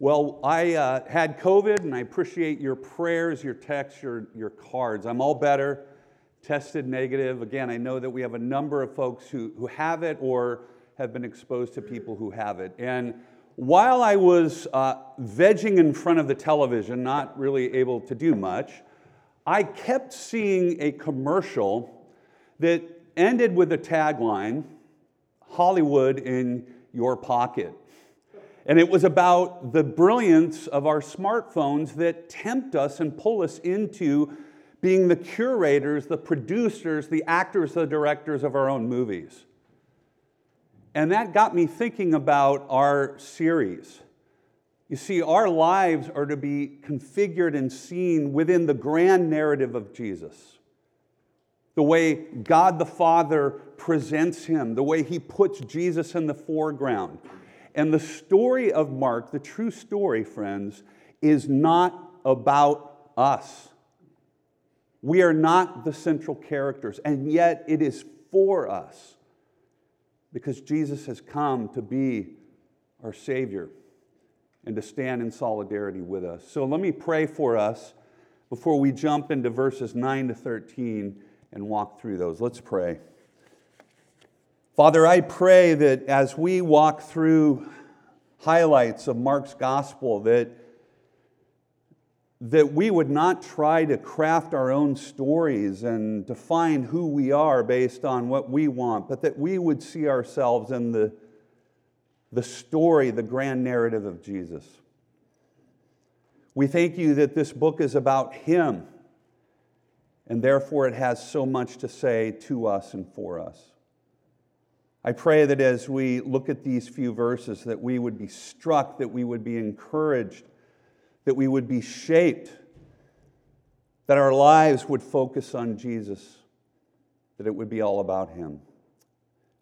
Well, I uh, had COVID, and I appreciate your prayers, your texts, your, your cards. I'm all better, tested negative. Again, I know that we have a number of folks who, who have it or have been exposed to people who have it. And while I was uh, vegging in front of the television, not really able to do much, I kept seeing a commercial that ended with a tagline Hollywood in your pocket. And it was about the brilliance of our smartphones that tempt us and pull us into being the curators, the producers, the actors, the directors of our own movies. And that got me thinking about our series. You see, our lives are to be configured and seen within the grand narrative of Jesus. The way God the Father presents him, the way he puts Jesus in the foreground. And the story of Mark, the true story, friends, is not about us. We are not the central characters, and yet it is for us because Jesus has come to be our Savior and to stand in solidarity with us. So let me pray for us before we jump into verses 9 to 13 and walk through those. Let's pray. Father, I pray that as we walk through highlights of Mark's gospel, that, that we would not try to craft our own stories and define who we are based on what we want, but that we would see ourselves in the, the story, the grand narrative of Jesus. We thank you that this book is about Him, and therefore it has so much to say to us and for us. I pray that as we look at these few verses, that we would be struck, that we would be encouraged, that we would be shaped, that our lives would focus on Jesus, that it would be all about Him.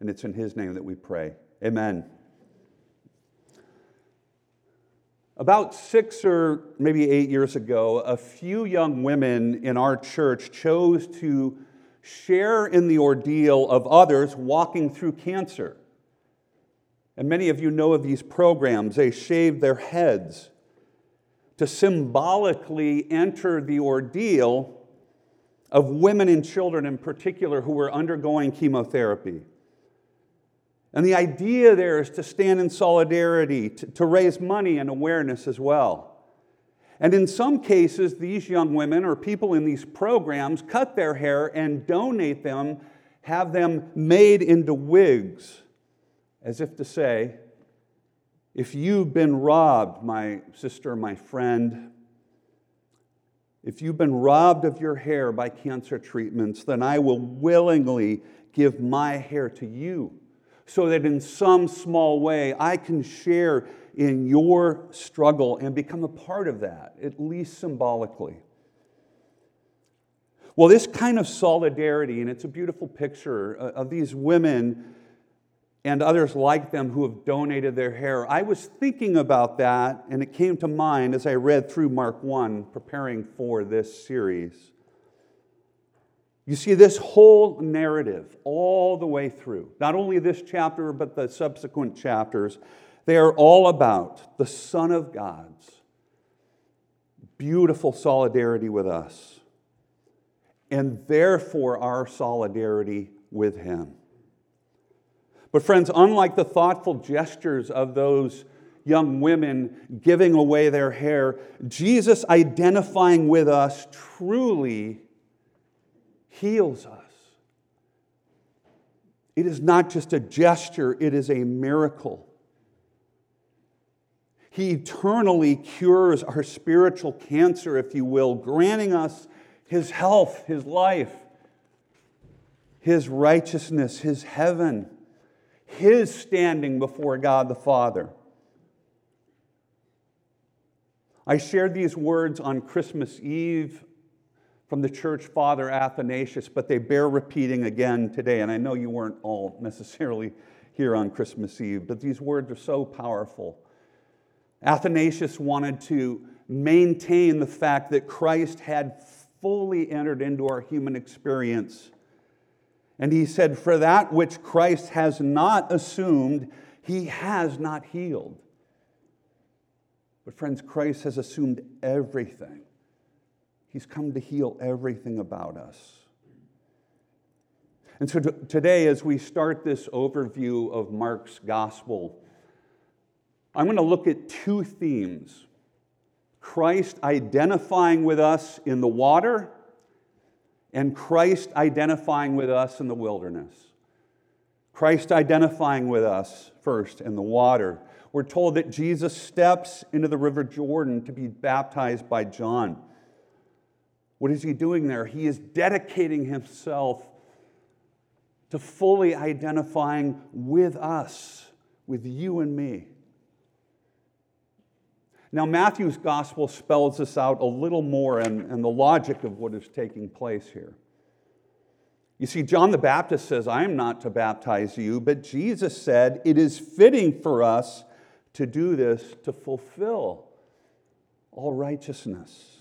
And it's in His name that we pray. Amen. About six or maybe eight years ago, a few young women in our church chose to share in the ordeal of others walking through cancer. And many of you know of these programs. They shave their heads to symbolically enter the ordeal of women and children in particular who were undergoing chemotherapy. And the idea there is to stand in solidarity, to, to raise money and awareness as well. And in some cases, these young women or people in these programs cut their hair and donate them, have them made into wigs, as if to say, if you've been robbed, my sister, my friend, if you've been robbed of your hair by cancer treatments, then I will willingly give my hair to you so that in some small way I can share in your struggle and become a part of that, at least symbolically. Well, this kind of solidarity, and it's a beautiful picture uh, of these women and others like them who have donated their hair. I was thinking about that, and it came to mind as I read through Mark 1, preparing for this series. You see, this whole narrative, all the way through, not only this chapter, but the subsequent chapters, they are all about the Son of God's beautiful solidarity with us, and therefore our solidarity with Him. But, friends, unlike the thoughtful gestures of those young women giving away their hair, Jesus identifying with us truly heals us. It is not just a gesture, it is a miracle. He eternally cures our spiritual cancer, if you will, granting us His health, His life, His righteousness, His heaven, His standing before God the Father. I shared these words on Christmas Eve from the church father Athanasius, but they bear repeating again today. And I know you weren't all necessarily here on Christmas Eve, but these words are so powerful. Athanasius wanted to maintain the fact that Christ had fully entered into our human experience. And he said, For that which Christ has not assumed, he has not healed. But, friends, Christ has assumed everything. He's come to heal everything about us. And so t- today, as we start this overview of Mark's gospel, I'm going to look at two themes Christ identifying with us in the water, and Christ identifying with us in the wilderness. Christ identifying with us first in the water. We're told that Jesus steps into the River Jordan to be baptized by John. What is he doing there? He is dedicating himself to fully identifying with us, with you and me. Now, Matthew's gospel spells this out a little more and, and the logic of what is taking place here. You see, John the Baptist says, I am not to baptize you, but Jesus said, It is fitting for us to do this to fulfill all righteousness.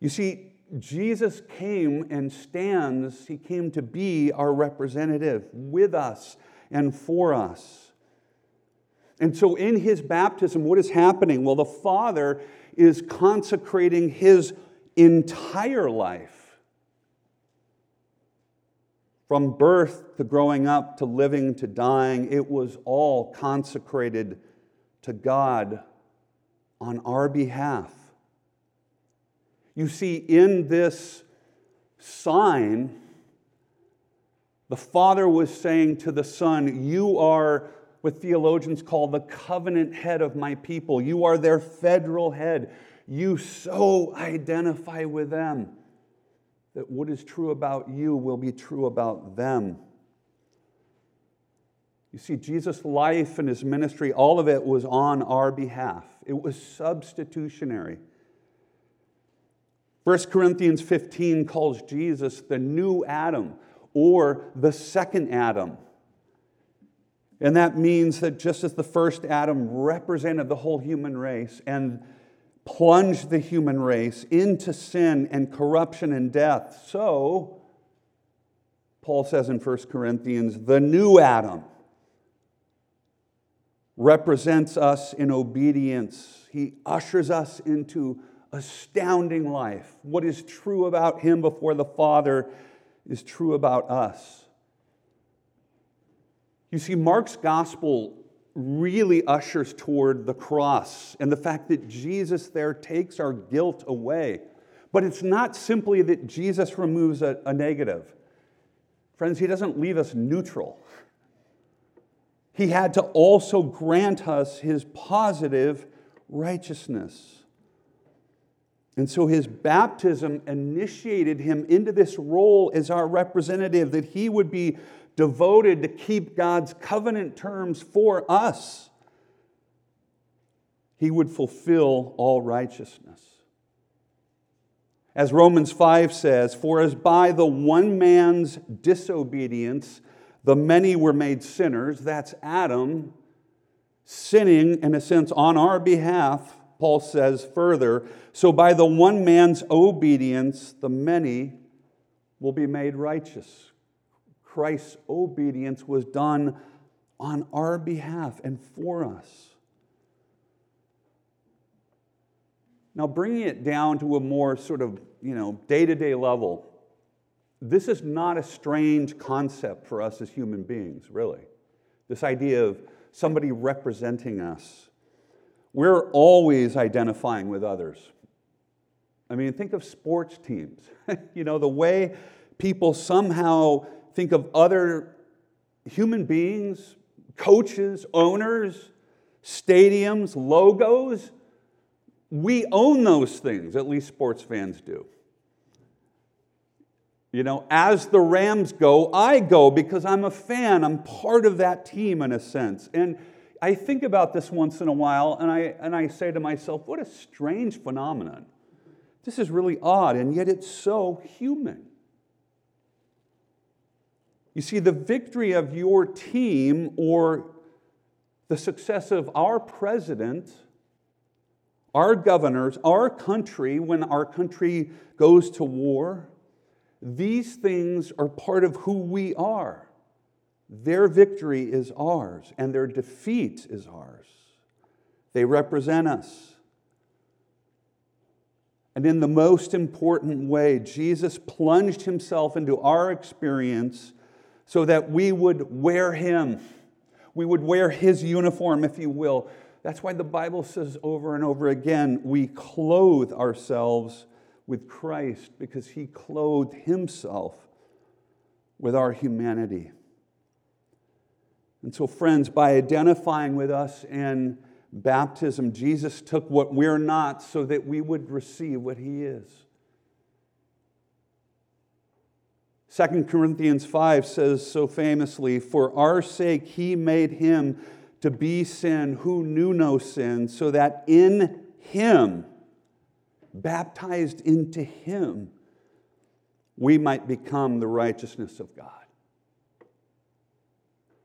You see, Jesus came and stands, he came to be our representative with us and for us. And so, in his baptism, what is happening? Well, the Father is consecrating his entire life from birth to growing up to living to dying. It was all consecrated to God on our behalf. You see, in this sign, the Father was saying to the Son, You are what theologians call the covenant head of my people. You are their federal head. You so identify with them that what is true about you will be true about them. You see, Jesus' life and his ministry, all of it was on our behalf, it was substitutionary. 1 Corinthians 15 calls Jesus the new Adam or the second Adam. And that means that just as the first Adam represented the whole human race and plunged the human race into sin and corruption and death, so, Paul says in 1 Corinthians, the new Adam represents us in obedience. He ushers us into astounding life. What is true about him before the Father is true about us. You see, Mark's gospel really ushers toward the cross and the fact that Jesus there takes our guilt away. But it's not simply that Jesus removes a, a negative. Friends, he doesn't leave us neutral. He had to also grant us his positive righteousness. And so his baptism initiated him into this role as our representative, that he would be devoted to keep God's covenant terms for us. He would fulfill all righteousness. As Romans 5 says, For as by the one man's disobedience the many were made sinners, that's Adam sinning, in a sense, on our behalf Paul says further, so by the one man's obedience, the many will be made righteous. Christ's obedience was done on our behalf and for us. Now, bringing it down to a more sort of, you know, day to day level, this is not a strange concept for us as human beings, really. This idea of somebody representing us. We're always identifying with others. I mean, think of sports teams. you know, the way people somehow think of other human beings, coaches, owners, stadiums, logos. We own those things, at least sports fans do. You know, as the Rams go, I go because I'm a fan. I'm part of that team in a sense. And I think about this once in a while and I, and I say to myself, what a strange phenomenon. This is really odd, and yet it's so human. You see, the victory of your team or the success of our president, our governors, our country, when our country goes to war, these things are part of who we are. Their victory is ours, and their defeat is ours. they represent us. And in the most important way, Jesus plunged himself into our experience so that we would wear him. We would wear his uniform, if you will. That's why the Bible says over and over again we clothe ourselves with Christ because he clothed himself with our humanity. And so, friends, by identifying with us in baptism, Jesus took what we're not so that we would receive what he is. 2 Corinthians 5 says so famously, For our sake he made him to be sin who knew no sin, so that in him, baptized into him, we might become the righteousness of God.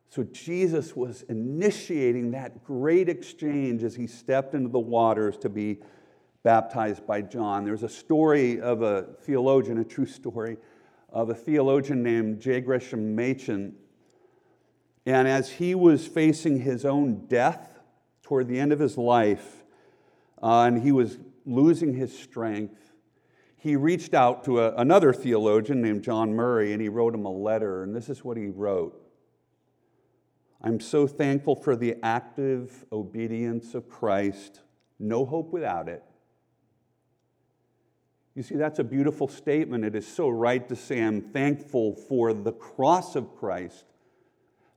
So Jesus was initiating that great exchange as he stepped into the waters to be baptized by John. There's a story of a theologian, a true story, of a theologian named J. Gresham Machen. And as he was facing his own death toward the end of his life, uh, and he was losing his strength, he reached out to a, another theologian named John Murray and he wrote him a letter. And this is what he wrote I'm so thankful for the active obedience of Christ, no hope without it. You see, that's a beautiful statement. It is so right to say, I'm thankful for the cross of Christ,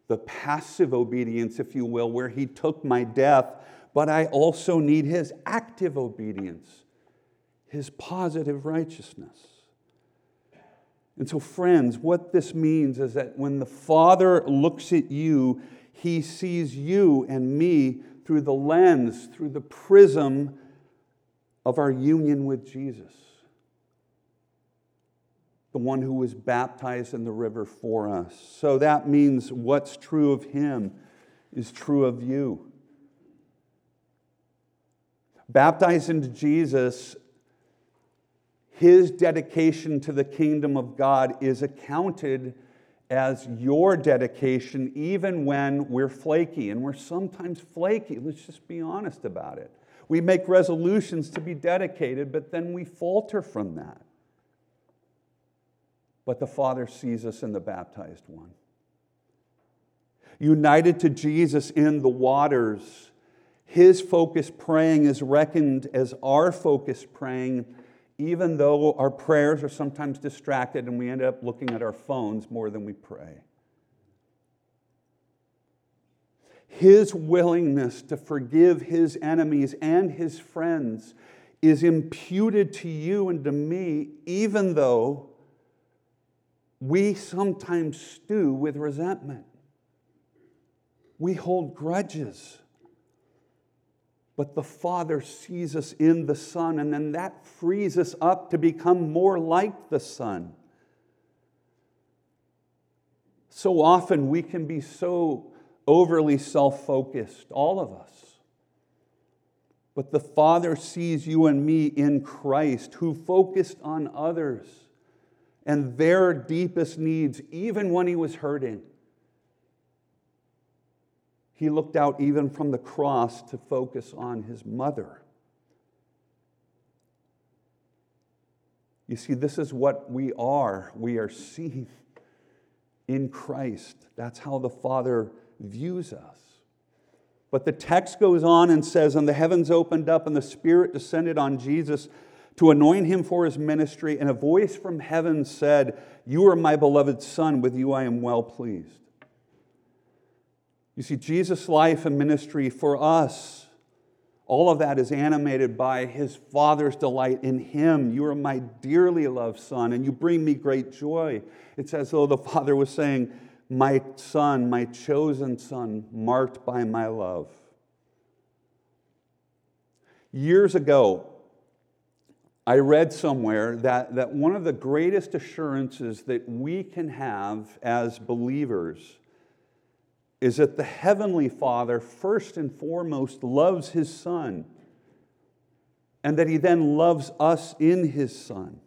the passive obedience, if you will, where he took my death, but I also need his active obedience, his positive righteousness. And so, friends, what this means is that when the Father looks at you, he sees you and me through the lens, through the prism of our union with Jesus, the one who was baptized in the river for us. So that means what's true of him is true of you. Baptized into Jesus his dedication to the kingdom of God is accounted as your dedication, even when we're flaky. And we're sometimes flaky. Let's just be honest about it. We make resolutions to be dedicated, but then we falter from that. But the Father sees us in the baptized one. United to Jesus in the waters, his focused praying is reckoned as our focused praying even though our prayers are sometimes distracted and we end up looking at our phones more than we pray. His willingness to forgive his enemies and his friends is imputed to you and to me, even though we sometimes stew with resentment. We hold grudges but the Father sees us in the Son, and then that frees us up to become more like the Son. So often we can be so overly self focused, all of us. But the Father sees you and me in Christ, who focused on others and their deepest needs, even when he was hurting. He looked out even from the cross to focus on his mother. You see, this is what we are. We are seen in Christ. That's how the Father views us. But the text goes on and says, And the heavens opened up, and the Spirit descended on Jesus to anoint him for his ministry. And a voice from heaven said, You are my beloved Son, with you I am well pleased. You see, Jesus' life and ministry for us, all of that is animated by his Father's delight in him. You are my dearly loved Son, and you bring me great joy. It's as though the Father was saying, My Son, my chosen Son, marked by my love. Years ago, I read somewhere that, that one of the greatest assurances that we can have as believers is that the Heavenly Father, first and foremost, loves His Son, and that He then loves us in His Son.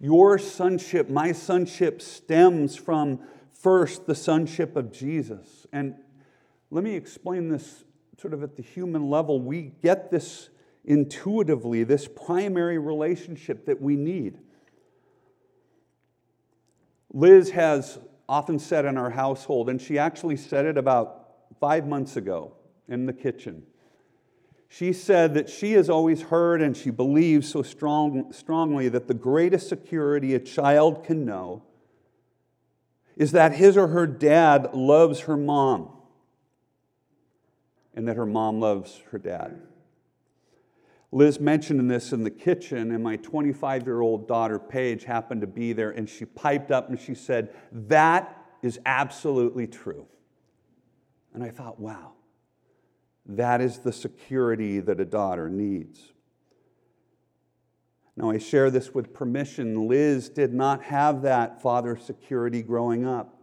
Your sonship, my sonship, stems from first the sonship of Jesus. And let me explain this sort of at the human level, we get this intuitively, this primary relationship that we need. Liz has often said in our household, and she actually said it about five months ago in the kitchen. She said that she has always heard and she believes so strong, strongly that the greatest security a child can know is that his or her dad loves her mom and that her mom loves her dad. Liz mentioned this in the kitchen, and my 25 year old daughter, Paige, happened to be there, and she piped up and she said, That is absolutely true. And I thought, wow, that is the security that a daughter needs. Now, I share this with permission. Liz did not have that father security growing up.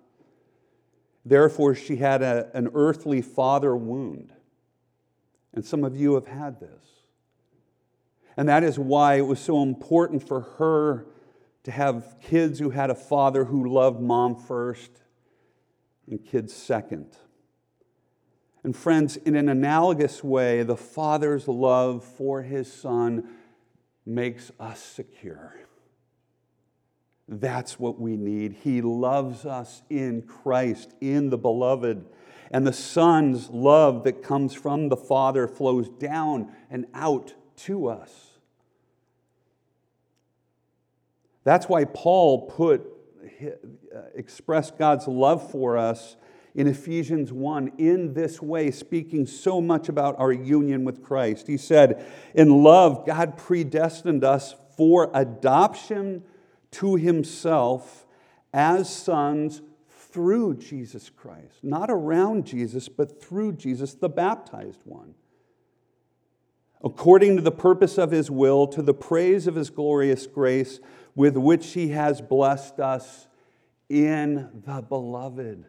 Therefore, she had a, an earthly father wound. And some of you have had this. And that is why it was so important for her to have kids who had a father who loved mom first and kids second. And friends, in an analogous way, the father's love for his son makes us secure. That's what we need. He loves us in Christ, in the beloved. And the Son's love that comes from the Father flows down and out to us. That's why Paul put, uh, expressed God's love for us in Ephesians 1 in this way, speaking so much about our union with Christ. He said, In love, God predestined us for adoption to himself as sons through Jesus Christ. Not around Jesus, but through Jesus, the baptized one. According to the purpose of his will, to the praise of his glorious grace with which he has blessed us in the beloved.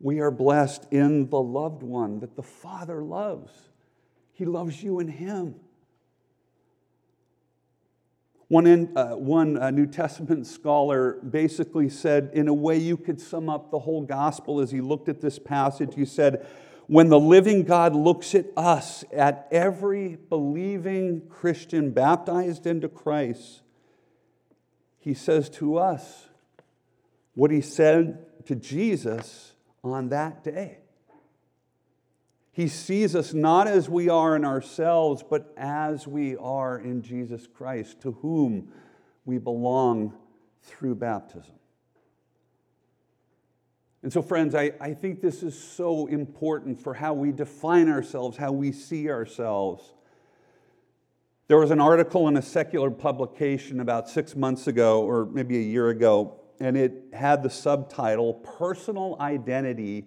We are blessed in the loved one that the Father loves. He loves you in him. One, in, uh, one uh, New Testament scholar basically said, in a way, you could sum up the whole gospel as he looked at this passage. He said, When the living God looks at us, at every believing Christian baptized into Christ, he says to us what he said to Jesus on that day. He sees us not as we are in ourselves, but as we are in Jesus Christ, to whom we belong through baptism. And so, friends, I, I think this is so important for how we define ourselves, how we see ourselves. There was an article in a secular publication about six months ago, or maybe a year ago, and it had the subtitle Personal Identity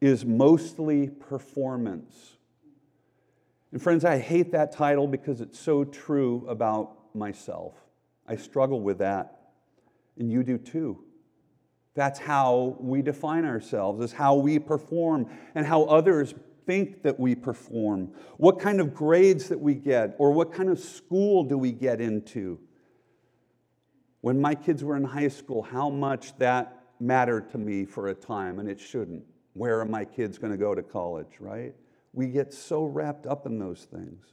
is Mostly Performance. And friends, I hate that title because it's so true about myself. I struggle with that, and you do too. That's how we define ourselves, is how we perform, and how others think that we perform, what kind of grades that we get, or what kind of school do we get into. When my kids were in high school, how much that mattered to me for a time, and it shouldn't. Where are my kids going to go to college, right? We get so wrapped up in those things.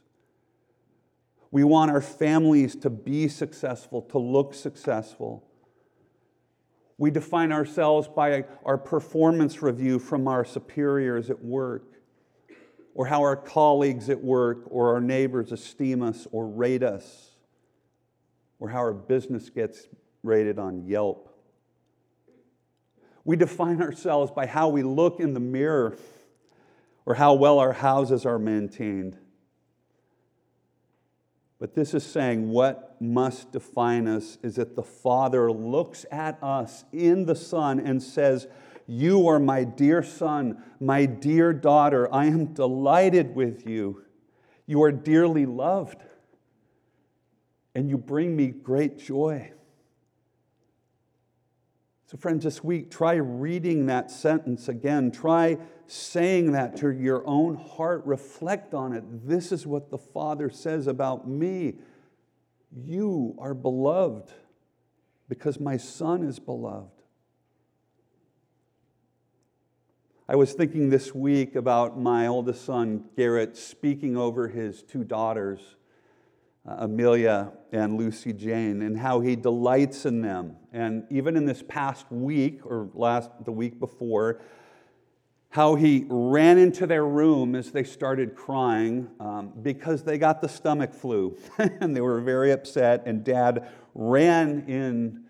We want our families to be successful, to look successful. We define ourselves by our performance review from our superiors at work or how our colleagues at work or our neighbors esteem us or rate us, or how our business gets rated on Yelp. We define ourselves by how we look in the mirror or how well our houses are maintained. But this is saying what must define us is that the Father looks at us in the Son and says, you are my dear son, my dear daughter. I am delighted with you. You are dearly loved, and you bring me great joy. So, friends, this week, try reading that sentence again. Try saying that to your own heart. Reflect on it. This is what the Father says about me. You are beloved because my Son is beloved. I was thinking this week about my oldest son, Garrett, speaking over his two daughters, uh, Amelia and Lucy Jane, and how he delights in them. And even in this past week, or last the week before, how he ran into their room as they started crying um, because they got the stomach flu and they were very upset. And dad ran in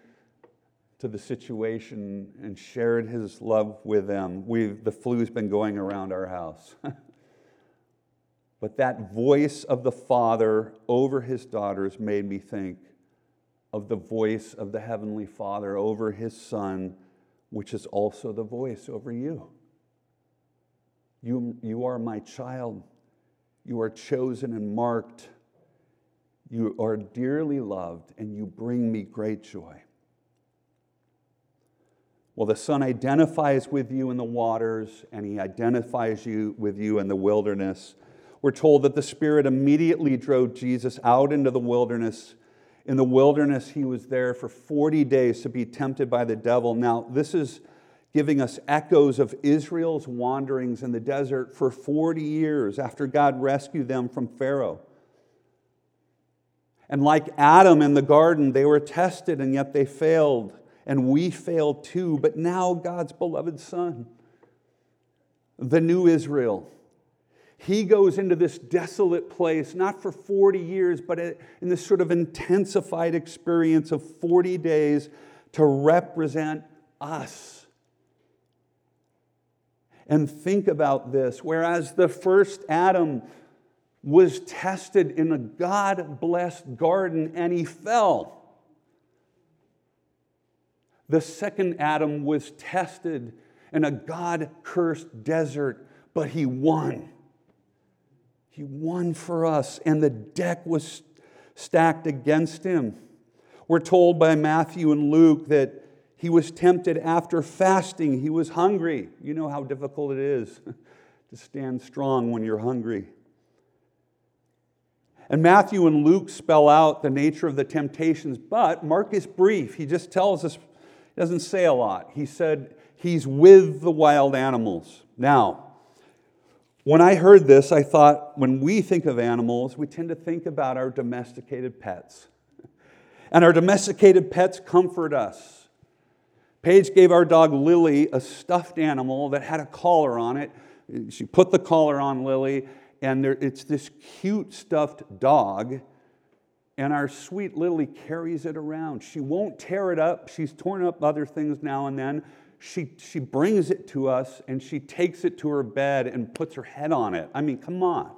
to the situation and shared his love with them. We've, the flu's been going around our house. but that voice of the Father over his daughters made me think of the voice of the Heavenly Father over his Son, which is also the voice over you. You, you are my child. You are chosen and marked. You are dearly loved, and you bring me great joy. Well, the Son identifies with you in the waters, and He identifies you with you in the wilderness. We're told that the Spirit immediately drove Jesus out into the wilderness. In the wilderness, He was there for 40 days to be tempted by the devil. Now, this is giving us echoes of Israel's wanderings in the desert for 40 years after God rescued them from Pharaoh. And like Adam in the garden, they were tested and yet they failed and we fail too. But now, God's beloved Son, the new Israel, he goes into this desolate place, not for 40 years, but in this sort of intensified experience of 40 days to represent us. And think about this whereas the first Adam was tested in a God blessed garden and he fell. The second Adam was tested in a God cursed desert, but he won. He won for us, and the deck was stacked against him. We're told by Matthew and Luke that he was tempted after fasting. He was hungry. You know how difficult it is to stand strong when you're hungry. And Matthew and Luke spell out the nature of the temptations, but Mark is brief. He just tells us he doesn't say a lot. He said he's with the wild animals. Now, when I heard this, I thought when we think of animals, we tend to think about our domesticated pets. And our domesticated pets comfort us. Paige gave our dog Lily a stuffed animal that had a collar on it. She put the collar on Lily, and there, it's this cute stuffed dog and our sweet Lily carries it around. She won't tear it up. She's torn up other things now and then. She, she brings it to us and she takes it to her bed and puts her head on it. I mean, come on.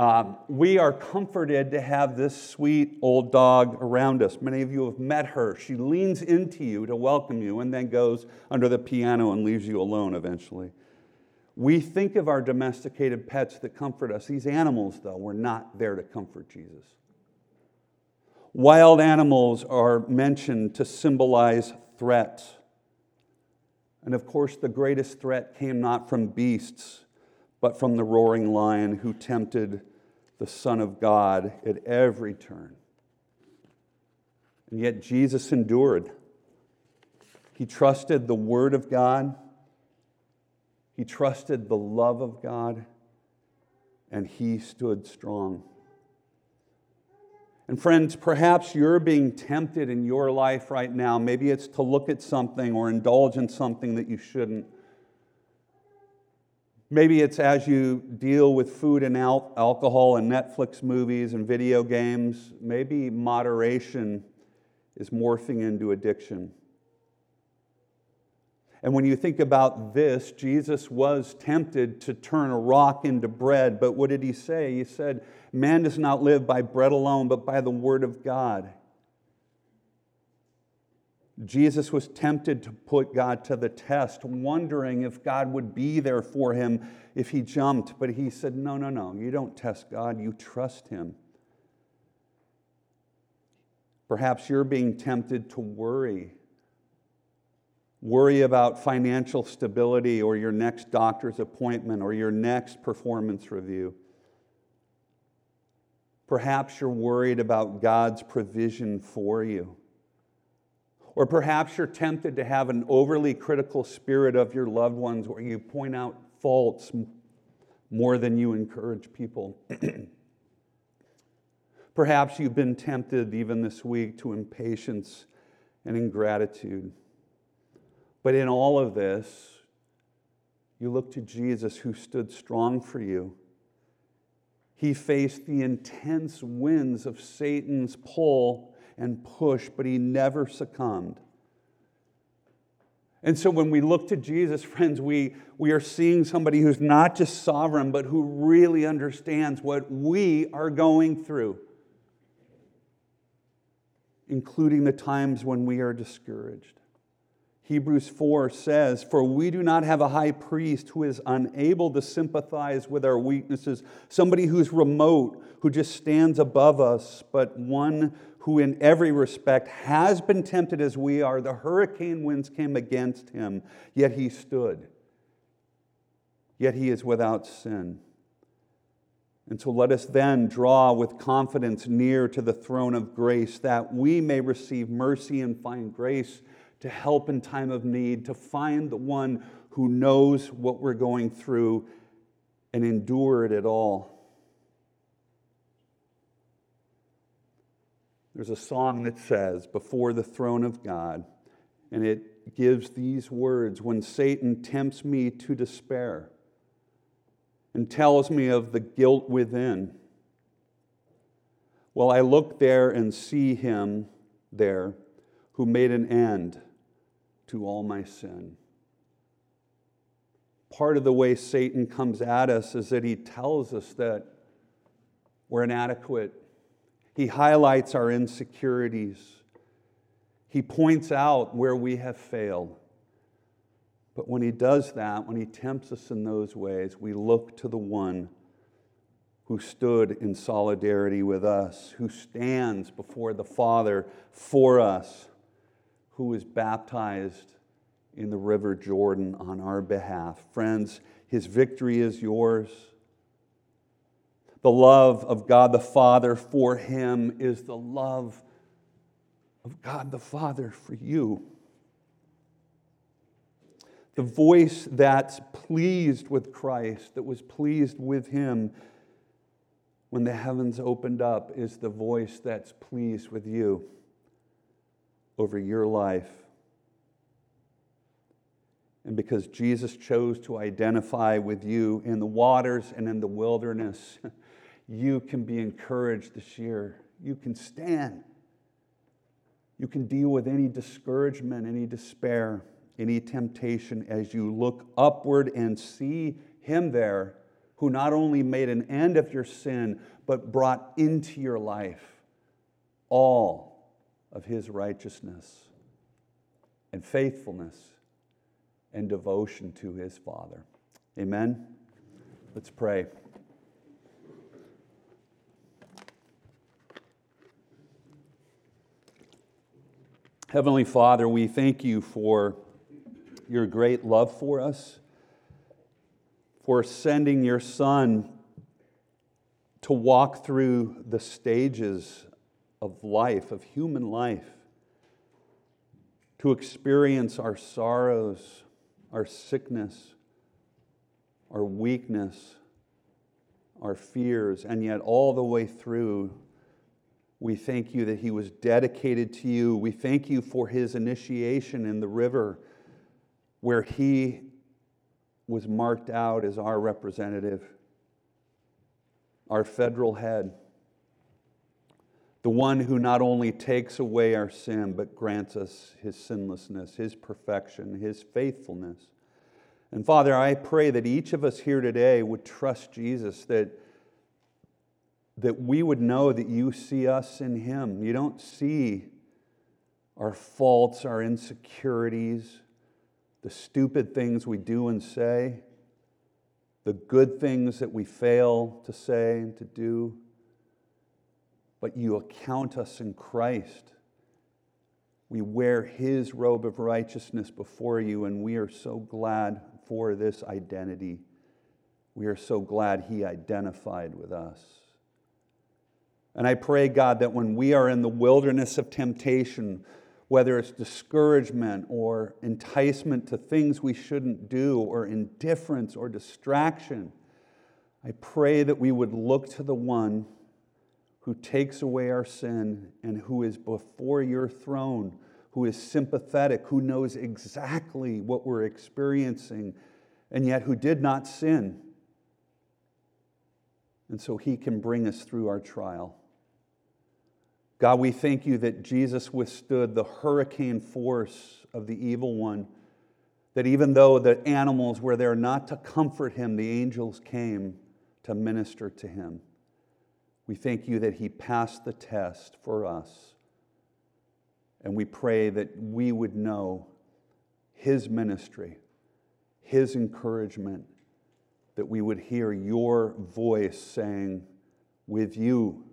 Um, we are comforted to have this sweet old dog around us. Many of you have met her. She leans into you to welcome you and then goes under the piano and leaves you alone eventually. We think of our domesticated pets that comfort us. These animals, though, were not there to comfort Jesus. Wild animals are mentioned to symbolize threat. And of course, the greatest threat came not from beasts, but from the roaring lion who tempted the Son of God at every turn. And yet, Jesus endured. He trusted the Word of God, he trusted the love of God, and he stood strong. And friends, perhaps you're being tempted in your life right now. Maybe it's to look at something or indulge in something that you shouldn't. Maybe it's as you deal with food and al- alcohol and Netflix movies and video games. Maybe moderation is morphing into addiction. And when you think about this, Jesus was tempted to turn a rock into bread. But what did he say? He said, Man does not live by bread alone, but by the word of God. Jesus was tempted to put God to the test, wondering if God would be there for him if he jumped. But he said, No, no, no, you don't test God, you trust him. Perhaps you're being tempted to worry. Worry about financial stability or your next doctor's appointment or your next performance review. Perhaps you're worried about God's provision for you. Or perhaps you're tempted to have an overly critical spirit of your loved ones where you point out faults more than you encourage people. perhaps you've been tempted even this week to impatience and ingratitude. But in all of this, you look to Jesus who stood strong for you. He faced the intense winds of Satan's pull and push, but he never succumbed. And so when we look to Jesus, friends, we, we are seeing somebody who's not just sovereign, but who really understands what we are going through, including the times when we are discouraged. Hebrews 4 says, For we do not have a high priest who is unable to sympathize with our weaknesses, somebody who's remote, who just stands above us, but one who in every respect has been tempted as we are. The hurricane winds came against him, yet he stood. Yet he is without sin. And so let us then draw with confidence near to the throne of grace that we may receive mercy and find grace to help in time of need, to find the one who knows what we're going through and endure it at all. There's a song that says, Before the throne of God, and it gives these words When Satan tempts me to despair and tells me of the guilt within, well, I look there and see him there who made an end to all my sin. Part of the way Satan comes at us is that he tells us that we're inadequate. He highlights our insecurities. He points out where we have failed. But when he does that, when he tempts us in those ways, we look to the one who stood in solidarity with us, who stands before the Father for us who was baptized in the river Jordan on our behalf. Friends, his victory is yours. The love of God the Father for him is the love of God the Father for you. The voice that's pleased with Christ, that was pleased with him when the heavens opened up, is the voice that's pleased with you over your life. And because Jesus chose to identify with you in the waters and in the wilderness, you can be encouraged this year. You can stand. You can deal with any discouragement, any despair, any temptation as you look upward and see Him there who not only made an end of your sin, but brought into your life all of his righteousness and faithfulness and devotion to his Father. Amen? Let's pray. Heavenly Father, we thank you for your great love for us, for sending your Son to walk through the stages of life, of human life, to experience our sorrows, our sickness, our weakness, our fears, and yet all the way through, we thank you that he was dedicated to you. We thank you for his initiation in the river where he was marked out as our representative, our federal head the one who not only takes away our sin, but grants us his sinlessness, his perfection, his faithfulness. And Father, I pray that each of us here today would trust Jesus, that, that we would know that you see us in him. You don't see our faults, our insecurities, the stupid things we do and say, the good things that we fail to say and to do but you account us in Christ. We wear his robe of righteousness before you, and we are so glad for this identity. We are so glad he identified with us. And I pray, God, that when we are in the wilderness of temptation, whether it's discouragement or enticement to things we shouldn't do, or indifference or distraction, I pray that we would look to the one who takes away our sin and who is before your throne, who is sympathetic, who knows exactly what we're experiencing, and yet who did not sin. And so he can bring us through our trial. God, we thank you that Jesus withstood the hurricane force of the evil one, that even though the animals were there not to comfort him, the angels came to minister to him. We thank you that he passed the test for us. And we pray that we would know his ministry, his encouragement, that we would hear your voice saying, With you,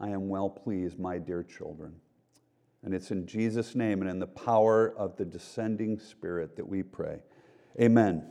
I am well pleased, my dear children. And it's in Jesus' name and in the power of the descending Spirit that we pray. Amen.